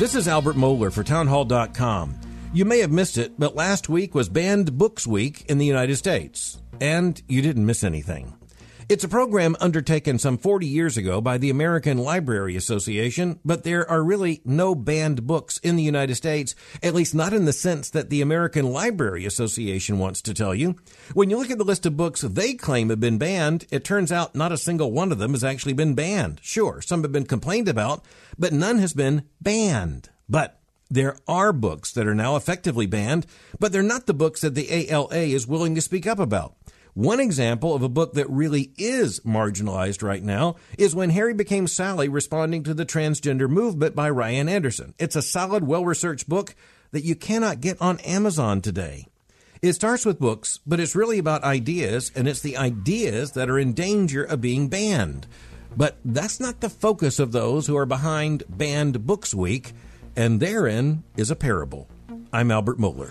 This is Albert Mohler for townhall.com. You may have missed it, but last week was Banned Books Week in the United States. And you didn't miss anything. It's a program undertaken some 40 years ago by the American Library Association, but there are really no banned books in the United States, at least not in the sense that the American Library Association wants to tell you. When you look at the list of books they claim have been banned, it turns out not a single one of them has actually been banned. Sure, some have been complained about, but none has been banned. But there are books that are now effectively banned, but they're not the books that the ALA is willing to speak up about. One example of a book that really is marginalized right now is When Harry Became Sally, responding to the Transgender Moment by Ryan Anderson. It's a solid, well researched book that you cannot get on Amazon today. It starts with books, but it's really about ideas, and it's the ideas that are in danger of being banned. But that's not the focus of those who are behind Banned Books Week, and therein is a parable. I'm Albert Mohler.